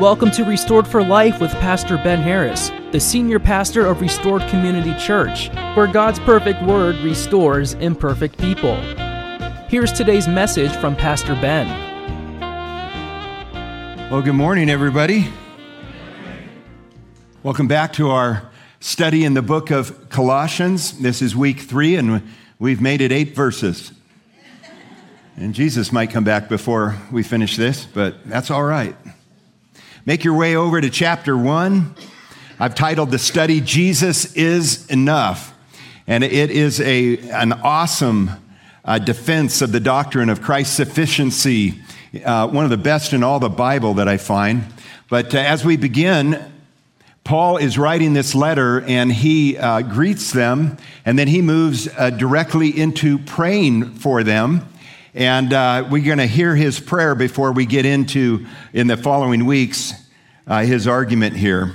Welcome to Restored for Life with Pastor Ben Harris, the senior pastor of Restored Community Church, where God's perfect word restores imperfect people. Here's today's message from Pastor Ben. Well, good morning, everybody. Welcome back to our study in the book of Colossians. This is week three, and we've made it eight verses. And Jesus might come back before we finish this, but that's all right. Make your way over to chapter one. I've titled the study, Jesus is Enough. And it is a, an awesome uh, defense of the doctrine of Christ's sufficiency, uh, one of the best in all the Bible that I find. But uh, as we begin, Paul is writing this letter and he uh, greets them, and then he moves uh, directly into praying for them. And uh, we're going to hear his prayer before we get into, in the following weeks, uh, his argument here.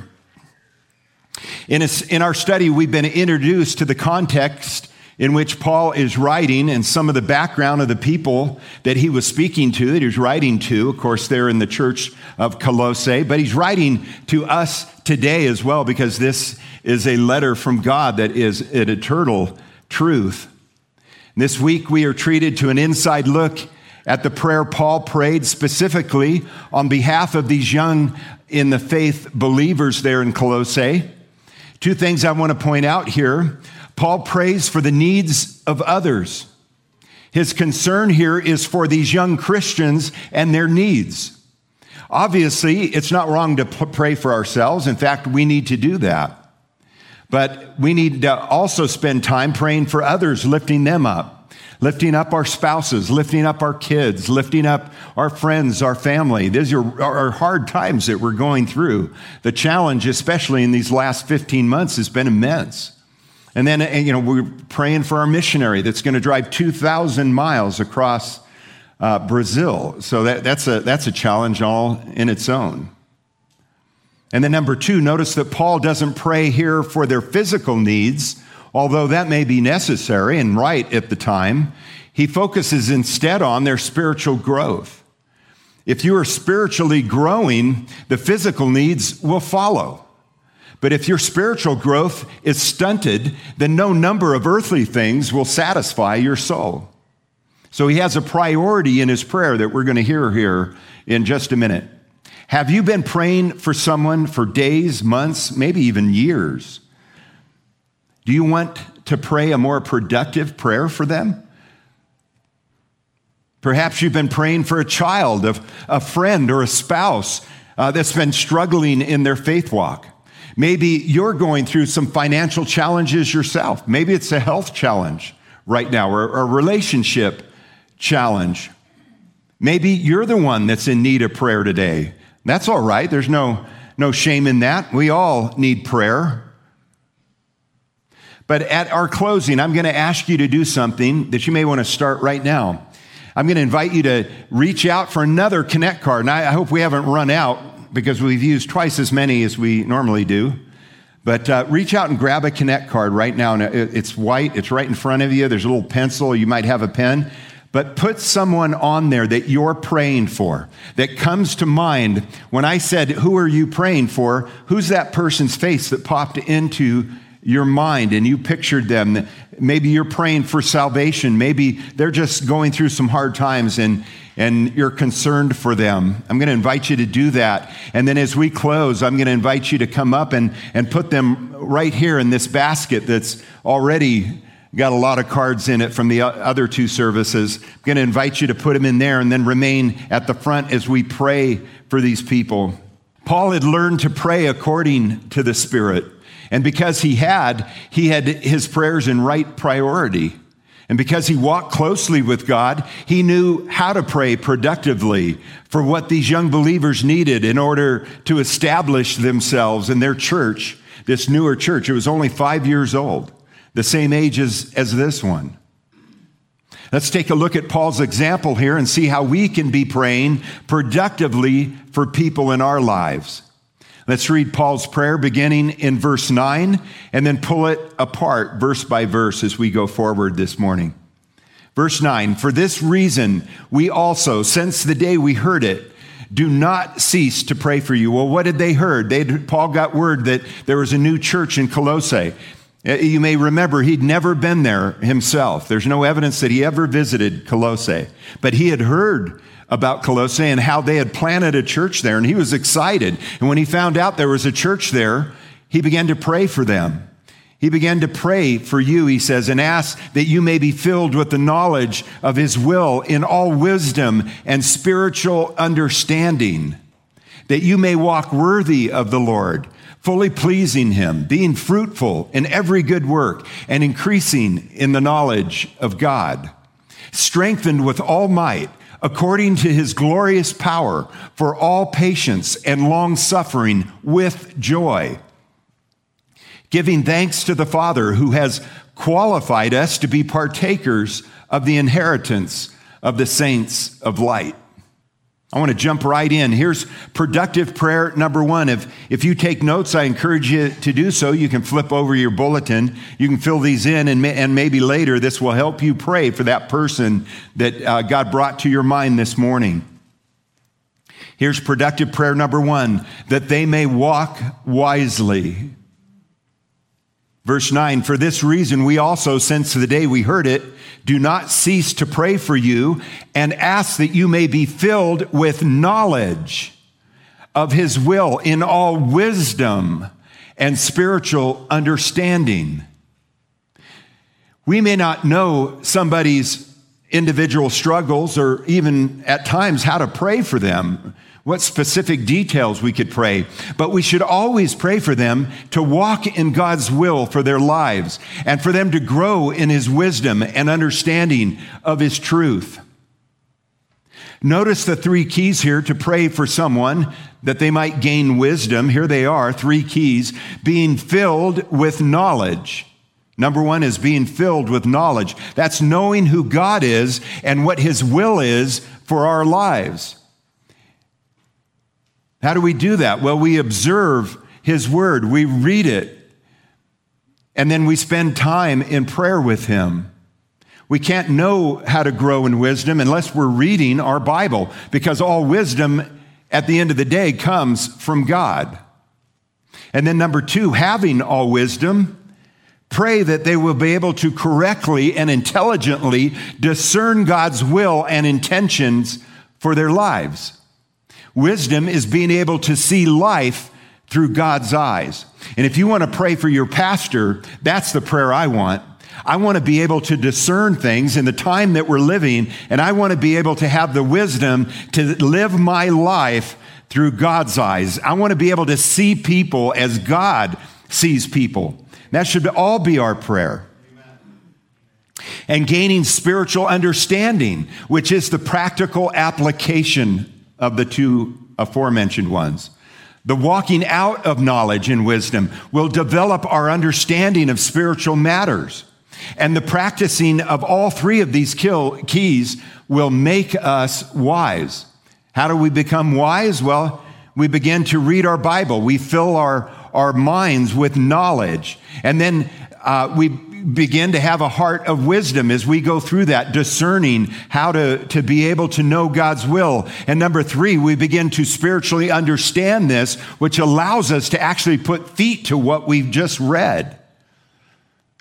In, a, in our study, we've been introduced to the context in which Paul is writing and some of the background of the people that he was speaking to, that he was writing to. Of course, they're in the church of Colossae, but he's writing to us today as well because this is a letter from God that is an eternal truth. This week, we are treated to an inside look at the prayer Paul prayed specifically on behalf of these young in the faith believers there in Colossae. Two things I want to point out here. Paul prays for the needs of others. His concern here is for these young Christians and their needs. Obviously, it's not wrong to pray for ourselves. In fact, we need to do that. But we need to also spend time praying for others, lifting them up, lifting up our spouses, lifting up our kids, lifting up our friends, our family. These are, are hard times that we're going through. The challenge, especially in these last 15 months, has been immense. And then, you know, we're praying for our missionary that's going to drive 2,000 miles across uh, Brazil. So that, that's, a, that's a challenge all in its own. And then, number two, notice that Paul doesn't pray here for their physical needs, although that may be necessary and right at the time. He focuses instead on their spiritual growth. If you are spiritually growing, the physical needs will follow. But if your spiritual growth is stunted, then no number of earthly things will satisfy your soul. So he has a priority in his prayer that we're going to hear here in just a minute. Have you been praying for someone for days, months, maybe even years? Do you want to pray a more productive prayer for them? Perhaps you've been praying for a child, a friend, or a spouse uh, that's been struggling in their faith walk. Maybe you're going through some financial challenges yourself. Maybe it's a health challenge right now or a relationship challenge. Maybe you're the one that's in need of prayer today. That's all right. There's no, no shame in that. We all need prayer. But at our closing, I'm going to ask you to do something that you may want to start right now. I'm going to invite you to reach out for another Connect card. And I, hope we haven't run out because we've used twice as many as we normally do. But uh, reach out and grab a Connect card right now. It's white, it's right in front of you. There's a little pencil, you might have a pen but put someone on there that you're praying for, that comes to mind. When I said, Who are you praying for? Who's that person's face that popped into your mind and you pictured them? Maybe you're praying for salvation. Maybe they're just going through some hard times and, and you're concerned for them. I'm going to invite you to do that. And then as we close, I'm going to invite you to come up and, and put them right here in this basket that's already got a lot of cards in it from the other two services. I'm going to invite you to put them in there and then remain at the front as we pray for these people. Paul had learned to pray according to the Spirit. And because he had, he had his prayers in right priority. And because he walked closely with God, he knew how to pray productively for what these young believers needed in order to establish themselves in their church, this newer church. It was only five years old the same age as, as this one. Let's take a look at Paul's example here and see how we can be praying productively for people in our lives. Let's read Paul's prayer beginning in verse 9 and then pull it apart verse by verse as we go forward this morning. Verse 9 For this reason, we also, since the day we heard it, do not cease to pray for you. Well, what did they heard? They Paul got word that there was a new church in Colossae. Uh, you may remember he'd never been there himself. There's no evidence that he ever visited Colossae, but he had heard about Colossae and how they had planted a church there, and he was excited. And when he found out there was a church there, he began to pray for them. He began to pray for you, he says, and ask that you may be filled with the knowledge of his will in all wisdom and spiritual understanding, that you may walk worthy of the Lord fully pleasing Him, being fruitful in every good work, and increasing in the knowledge of God, strengthened with all might according to His glorious power for all patience and long suffering with joy, giving thanks to the Father who has qualified us to be partakers of the inheritance of the saints of light. I want to jump right in. Here's productive prayer number one. If, if you take notes, I encourage you to do so. You can flip over your bulletin. You can fill these in, and, and maybe later this will help you pray for that person that uh, God brought to your mind this morning. Here's productive prayer number one that they may walk wisely. Verse 9, for this reason, we also, since the day we heard it, do not cease to pray for you and ask that you may be filled with knowledge of his will in all wisdom and spiritual understanding. We may not know somebody's individual struggles or even at times how to pray for them what specific details we could pray, but we should always pray for them to walk in God's will for their lives and for them to grow in His wisdom and understanding of His truth. Notice the three keys here to pray for someone that they might gain wisdom. Here they are, three keys being filled with knowledge. Number one is being filled with knowledge. That's knowing who God is and what His will is for our lives. How do we do that? Well, we observe His Word, we read it, and then we spend time in prayer with Him. We can't know how to grow in wisdom unless we're reading our Bible, because all wisdom at the end of the day comes from God. And then, number two, having all wisdom, pray that they will be able to correctly and intelligently discern God's will and intentions for their lives. Wisdom is being able to see life through God's eyes. And if you want to pray for your pastor, that's the prayer I want. I want to be able to discern things in the time that we're living, and I want to be able to have the wisdom to live my life through God's eyes. I want to be able to see people as God sees people. That should all be our prayer. And gaining spiritual understanding, which is the practical application of the two aforementioned ones. The walking out of knowledge and wisdom will develop our understanding of spiritual matters. And the practicing of all three of these keys will make us wise. How do we become wise? Well, we begin to read our Bible. We fill our, our minds with knowledge. And then uh, we begin to have a heart of wisdom as we go through that, discerning how to, to be able to know God's will. And number three, we begin to spiritually understand this, which allows us to actually put feet to what we've just read.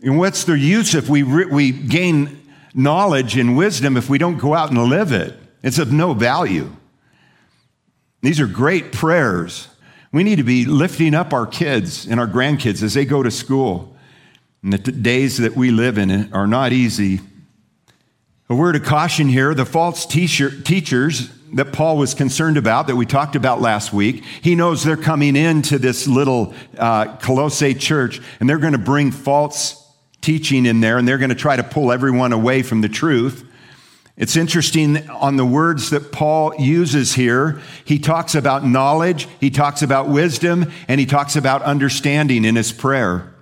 And what's the use if we, re- we gain knowledge and wisdom if we don't go out and live it? It's of no value. These are great prayers. We need to be lifting up our kids and our grandkids as they go to school. And the days that we live in are not easy. A word of caution here the false teacher, teachers that Paul was concerned about, that we talked about last week, he knows they're coming into this little uh, Colossae church and they're going to bring false teaching in there and they're going to try to pull everyone away from the truth. It's interesting on the words that Paul uses here. He talks about knowledge, he talks about wisdom, and he talks about understanding in his prayer.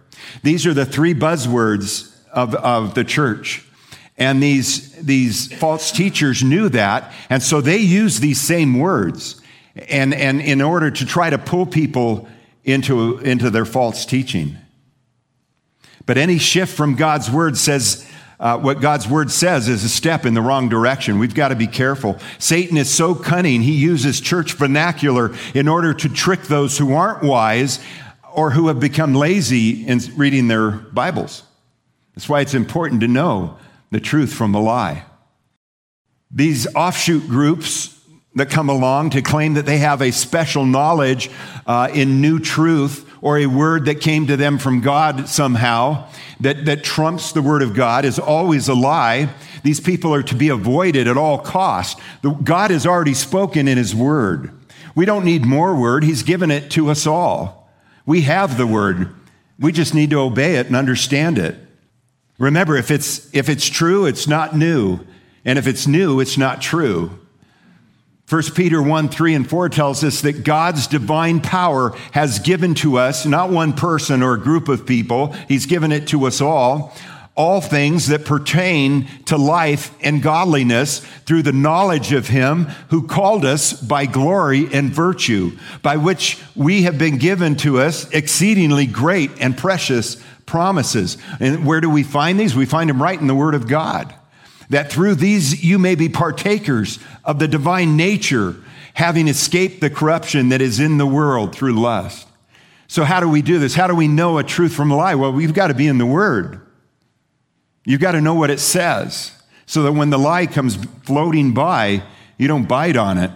These are the three buzzwords of, of the church. And these, these false teachers knew that. And so they use these same words and, and in order to try to pull people into, into their false teaching. But any shift from God's word says uh, what God's word says is a step in the wrong direction. We've got to be careful. Satan is so cunning, he uses church vernacular in order to trick those who aren't wise or who have become lazy in reading their Bibles. That's why it's important to know the truth from the lie. These offshoot groups that come along to claim that they have a special knowledge uh, in new truth or a word that came to them from God somehow that, that trumps the word of God is always a lie. These people are to be avoided at all costs. God has already spoken in his word. We don't need more word. He's given it to us all. We have the word. We just need to obey it and understand it. Remember, if it's, if it's true, it's not new. And if it's new, it's not true. 1 Peter 1 3 and 4 tells us that God's divine power has given to us, not one person or a group of people, He's given it to us all, all things that pertain to life and godliness through the knowledge of Him who called us by glory and virtue, by which we have been given to us exceedingly great and precious promises. And where do we find these? We find them right in the Word of God that through these you may be partakers of the divine nature, having escaped the corruption that is in the world through lust. So, how do we do this? How do we know a truth from a lie? Well, we've got to be in the Word. You've got to know what it says so that when the lie comes floating by, you don't bite on it.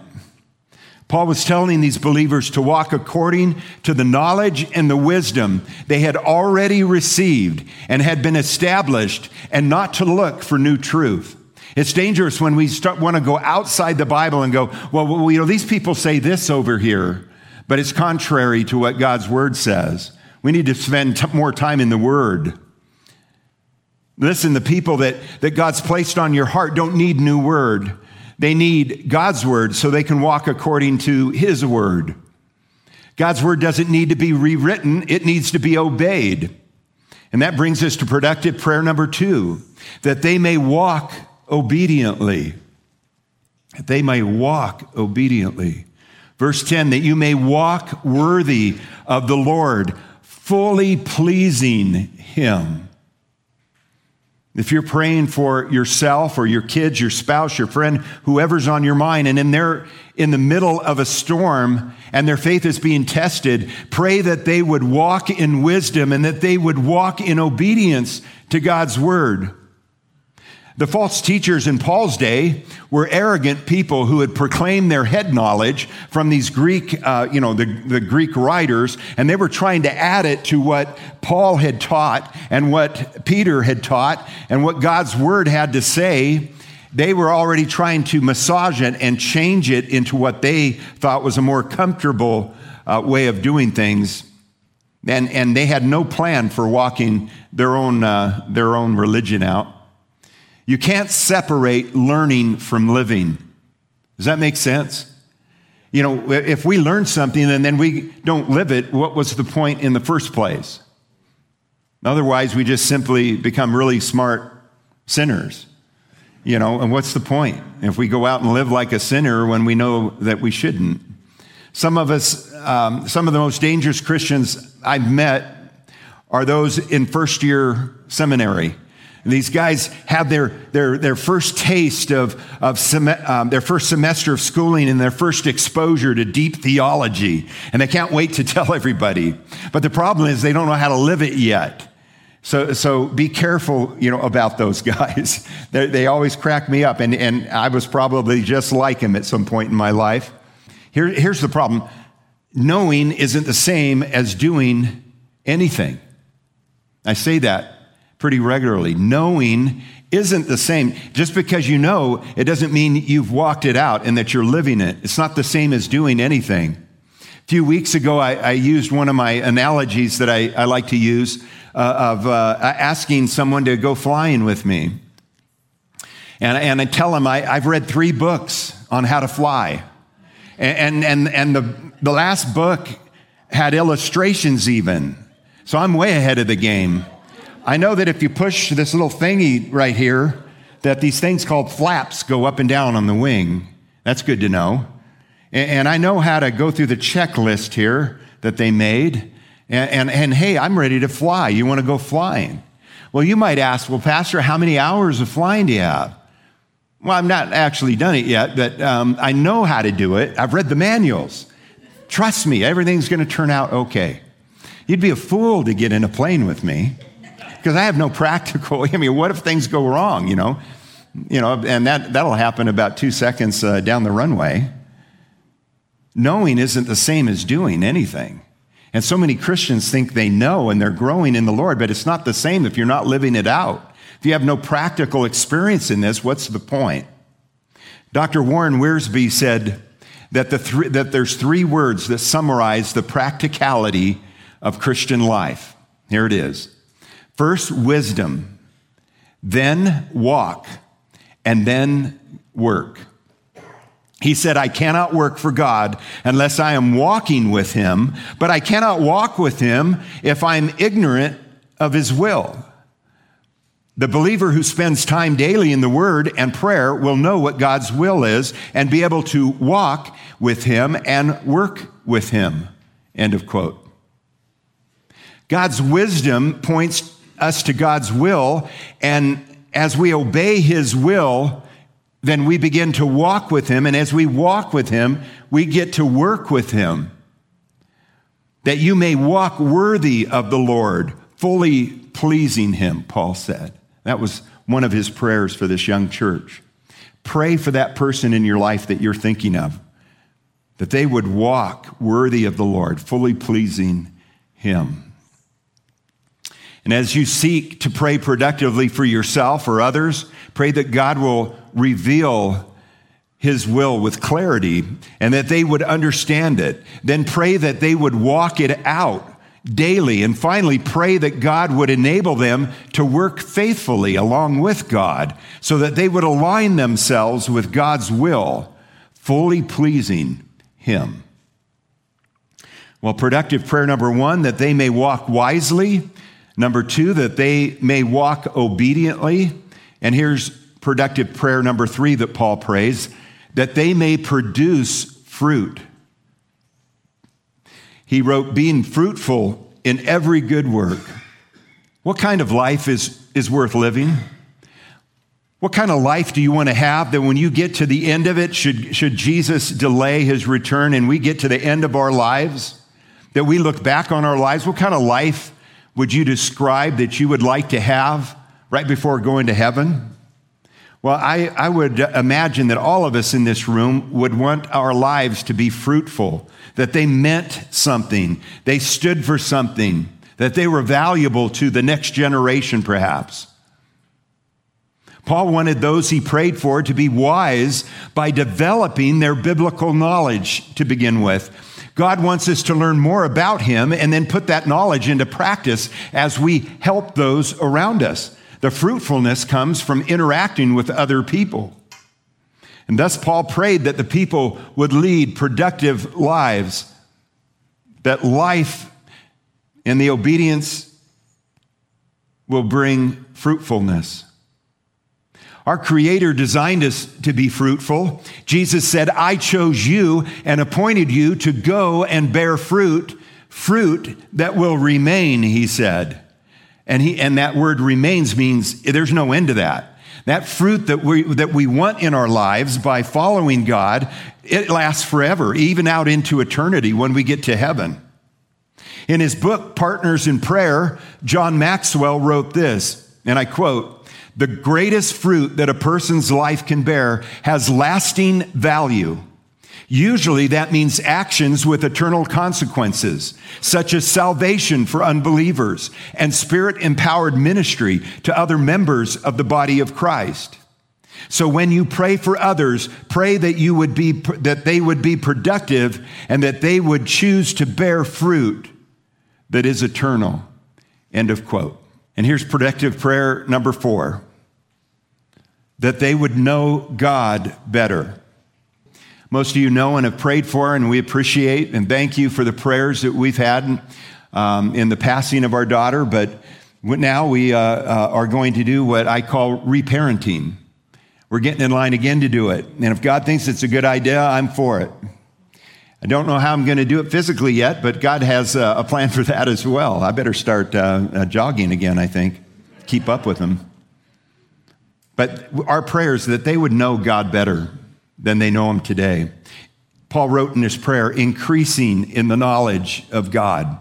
Paul was telling these believers to walk according to the knowledge and the wisdom they had already received and had been established, and not to look for new truth. It's dangerous when we start, want to go outside the Bible and go, well, well, you know, these people say this over here, but it's contrary to what God's word says. We need to spend t- more time in the word. Listen, the people that, that God's placed on your heart don't need new word. They need God's word so they can walk according to his word. God's word doesn't need to be rewritten, it needs to be obeyed. And that brings us to productive prayer number two that they may walk obediently. That they may walk obediently. Verse 10 that you may walk worthy of the Lord, fully pleasing him. If you're praying for yourself or your kids, your spouse, your friend, whoever's on your mind, and in they're in the middle of a storm and their faith is being tested, pray that they would walk in wisdom and that they would walk in obedience to God's word. The false teachers in Paul's day were arrogant people who had proclaimed their head knowledge from these Greek, uh, you know, the, the Greek writers, and they were trying to add it to what Paul had taught and what Peter had taught and what God's word had to say. They were already trying to massage it and change it into what they thought was a more comfortable uh, way of doing things. And, and they had no plan for walking their own, uh, their own religion out. You can't separate learning from living. Does that make sense? You know, if we learn something and then we don't live it, what was the point in the first place? Otherwise, we just simply become really smart sinners. You know, and what's the point if we go out and live like a sinner when we know that we shouldn't? Some of us, um, some of the most dangerous Christians I've met are those in first year seminary these guys have their, their, their first taste of, of sem- um, their first semester of schooling and their first exposure to deep theology. And they can't wait to tell everybody. But the problem is they don't know how to live it yet. So, so be careful, you know, about those guys. they, they always crack me up. And, and I was probably just like him at some point in my life. Here, here's the problem. Knowing isn't the same as doing anything. I say that pretty regularly. Knowing isn't the same. Just because you know, it doesn't mean you've walked it out and that you're living it. It's not the same as doing anything. A few weeks ago, I, I used one of my analogies that I, I like to use uh, of uh, asking someone to go flying with me. And, and I tell them I, have read three books on how to fly. And, and, and the, the last book had illustrations even. So I'm way ahead of the game. I know that if you push this little thingy right here, that these things called flaps go up and down on the wing. That's good to know. And I know how to go through the checklist here that they made. And, and, and hey, I'm ready to fly. You want to go flying? Well, you might ask, well, Pastor, how many hours of flying do you have? Well, I've not actually done it yet, but um, I know how to do it. I've read the manuals. Trust me, everything's going to turn out okay. You'd be a fool to get in a plane with me because I have no practical. I mean, what if things go wrong? You know, you know, and that that'll happen about two seconds uh, down the runway. Knowing isn't the same as doing anything. And so many Christians think they know and they're growing in the Lord, but it's not the same if you're not living it out. If you have no practical experience in this, what's the point? Dr. Warren Wiersbe said that, the th- that there's three words that summarize the practicality of Christian life. Here it is. First, wisdom, then walk, and then work. He said, I cannot work for God unless I am walking with Him, but I cannot walk with Him if I'm ignorant of His will. The believer who spends time daily in the Word and prayer will know what God's will is and be able to walk with Him and work with Him. End of quote. God's wisdom points us to God's will, and as we obey His will, then we begin to walk with Him. And as we walk with Him, we get to work with Him. That you may walk worthy of the Lord, fully pleasing Him, Paul said. That was one of his prayers for this young church. Pray for that person in your life that you're thinking of, that they would walk worthy of the Lord, fully pleasing Him. And as you seek to pray productively for yourself or others, pray that God will reveal his will with clarity and that they would understand it. Then pray that they would walk it out daily. And finally, pray that God would enable them to work faithfully along with God so that they would align themselves with God's will, fully pleasing Him. Well, productive prayer number one, that they may walk wisely. Number two, that they may walk obediently. And here's productive prayer number three that Paul prays that they may produce fruit. He wrote, being fruitful in every good work. What kind of life is, is worth living? What kind of life do you want to have that when you get to the end of it, should, should Jesus delay his return and we get to the end of our lives, that we look back on our lives? What kind of life would you describe that you would like to have right before going to heaven? Well, I, I would imagine that all of us in this room would want our lives to be fruitful, that they meant something, they stood for something, that they were valuable to the next generation, perhaps. Paul wanted those he prayed for to be wise by developing their biblical knowledge to begin with. God wants us to learn more about him and then put that knowledge into practice as we help those around us. The fruitfulness comes from interacting with other people. And thus, Paul prayed that the people would lead productive lives, that life and the obedience will bring fruitfulness. Our Creator designed us to be fruitful. Jesus said, I chose you and appointed you to go and bear fruit, fruit that will remain, he said. And, he, and that word remains means there's no end to that. That fruit that we, that we want in our lives by following God, it lasts forever, even out into eternity when we get to heaven. In his book, Partners in Prayer, John Maxwell wrote this, and I quote, the greatest fruit that a person's life can bear has lasting value Usually that means actions with eternal consequences, such as salvation for unbelievers and spirit empowered ministry to other members of the body of Christ. So when you pray for others, pray that you would be, that they would be productive and that they would choose to bear fruit that is eternal. End of quote. And here's productive prayer number four that they would know God better. Most of you know and have prayed for, and we appreciate and thank you for the prayers that we've had um, in the passing of our daughter. But now we uh, uh, are going to do what I call reparenting. We're getting in line again to do it. And if God thinks it's a good idea, I'm for it. I don't know how I'm going to do it physically yet, but God has uh, a plan for that as well. I better start uh, uh, jogging again, I think. keep up with them. But our prayer is that they would know God better than they know Him today. Paul wrote in his prayer, increasing in the knowledge of God.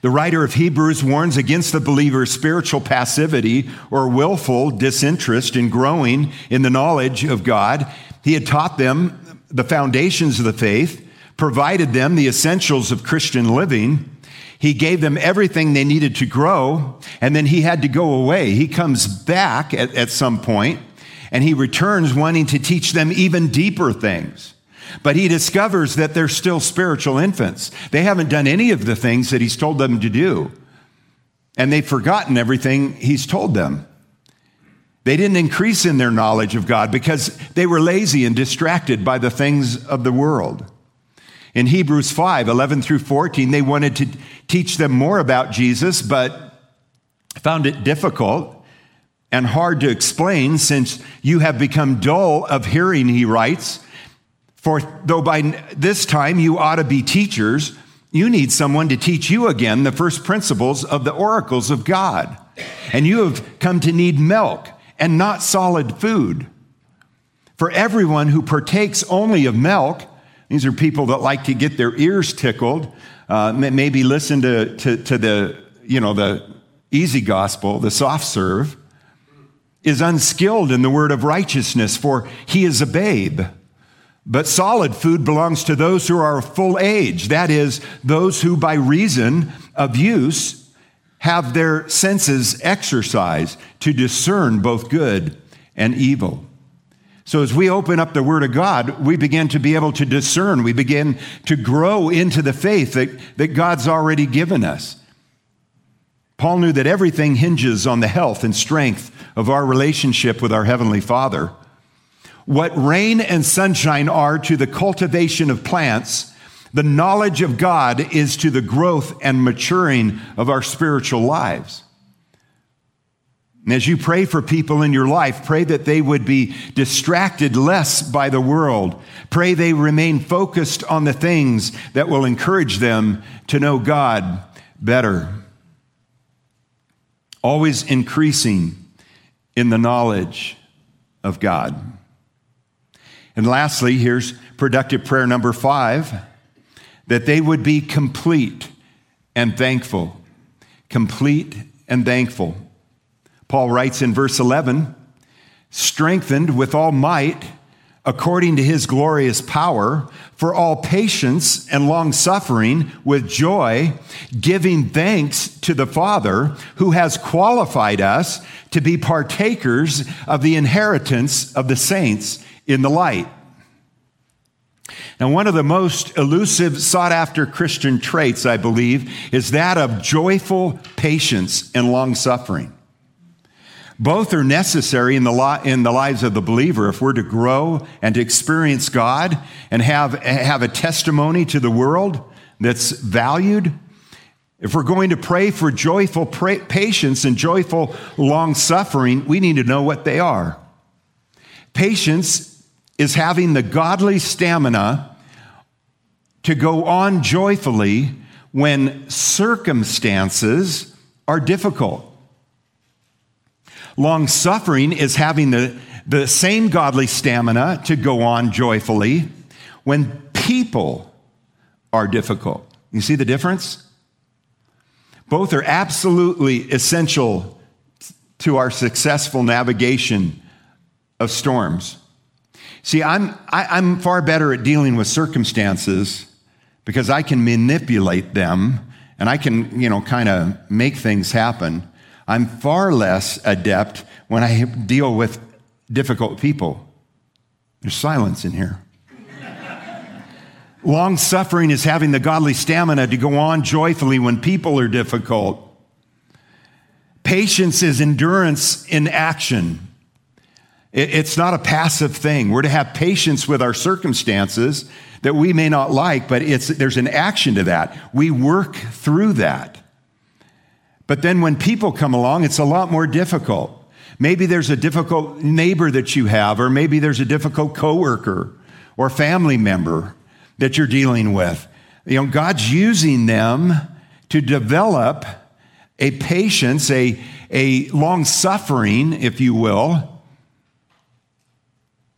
The writer of Hebrews warns against the believer's spiritual passivity or willful disinterest in growing in the knowledge of God. He had taught them the foundations of the faith, provided them the essentials of Christian living. He gave them everything they needed to grow, and then he had to go away. He comes back at, at some point, and he returns wanting to teach them even deeper things. But he discovers that they're still spiritual infants. They haven't done any of the things that he's told them to do. And they've forgotten everything he's told them. They didn't increase in their knowledge of God because they were lazy and distracted by the things of the world. In Hebrews 5 11 through 14, they wanted to teach them more about Jesus, but found it difficult and hard to explain since you have become dull of hearing, he writes. For though by this time you ought to be teachers, you need someone to teach you again the first principles of the oracles of God. And you have come to need milk and not solid food. For everyone who partakes only of milk, these are people that like to get their ears tickled, uh, maybe listen to, to, to the, you know, the easy gospel, the soft serve, is unskilled in the word of righteousness, for he is a babe. But solid food belongs to those who are of full age, that is, those who by reason of use have their senses exercised to discern both good and evil. So, as we open up the Word of God, we begin to be able to discern. We begin to grow into the faith that, that God's already given us. Paul knew that everything hinges on the health and strength of our relationship with our Heavenly Father. What rain and sunshine are to the cultivation of plants, the knowledge of God is to the growth and maturing of our spiritual lives. And as you pray for people in your life, pray that they would be distracted less by the world. Pray they remain focused on the things that will encourage them to know God better. Always increasing in the knowledge of God. And lastly, here's productive prayer number five that they would be complete and thankful. Complete and thankful. Paul writes in verse 11 strengthened with all might according to his glorious power for all patience and long suffering with joy, giving thanks to the Father who has qualified us to be partakers of the inheritance of the saints in the light. Now, one of the most elusive, sought after Christian traits, I believe, is that of joyful patience and long suffering. Both are necessary in the, in the lives of the believer if we're to grow and to experience God and have, have a testimony to the world that's valued. If we're going to pray for joyful pra- patience and joyful long suffering, we need to know what they are. Patience is having the godly stamina to go on joyfully when circumstances are difficult. Long suffering is having the, the same godly stamina to go on joyfully when people are difficult. You see the difference? Both are absolutely essential to our successful navigation of storms. See, I'm, I, am i am far better at dealing with circumstances because I can manipulate them and I can, you know, kind of make things happen. I'm far less adept when I deal with difficult people. There's silence in here. Long suffering is having the godly stamina to go on joyfully when people are difficult. Patience is endurance in action. It's not a passive thing. We're to have patience with our circumstances that we may not like, but it's, there's an action to that. We work through that. But then when people come along, it's a lot more difficult. Maybe there's a difficult neighbor that you have, or maybe there's a difficult coworker or family member that you're dealing with. You know, God's using them to develop a patience, a, a long suffering, if you will.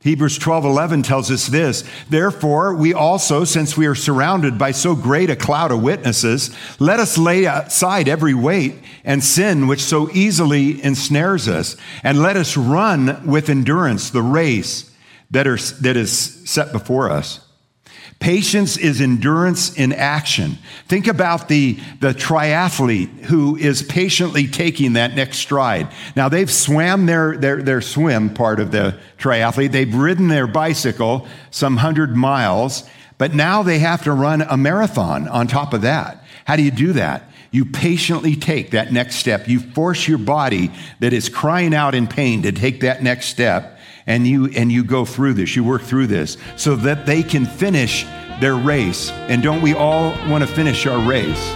Hebrews 12 11 tells us this. Therefore, we also, since we are surrounded by so great a cloud of witnesses, let us lay aside every weight and sin which so easily ensnares us, and let us run with endurance the race that, are, that is set before us. Patience is endurance in action. Think about the, the triathlete who is patiently taking that next stride. Now, they've swam their, their, their swim part of the triathlete, they've ridden their bicycle some hundred miles, but now they have to run a marathon on top of that. How do you do that? You patiently take that next step. You force your body that is crying out in pain to take that next step and you and you go through this you work through this so that they can finish their race. And don't we all want to finish our race?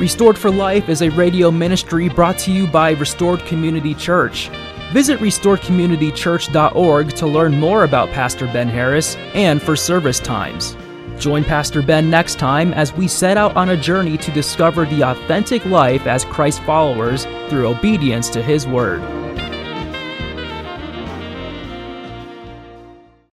Restored for life is a radio ministry brought to you by restored community church. Visit restoredcommunitychurch.org to learn more about pastor ben harris and for service times. Join Pastor Ben next time as we set out on a journey to discover the authentic life as Christ followers through obedience to His Word.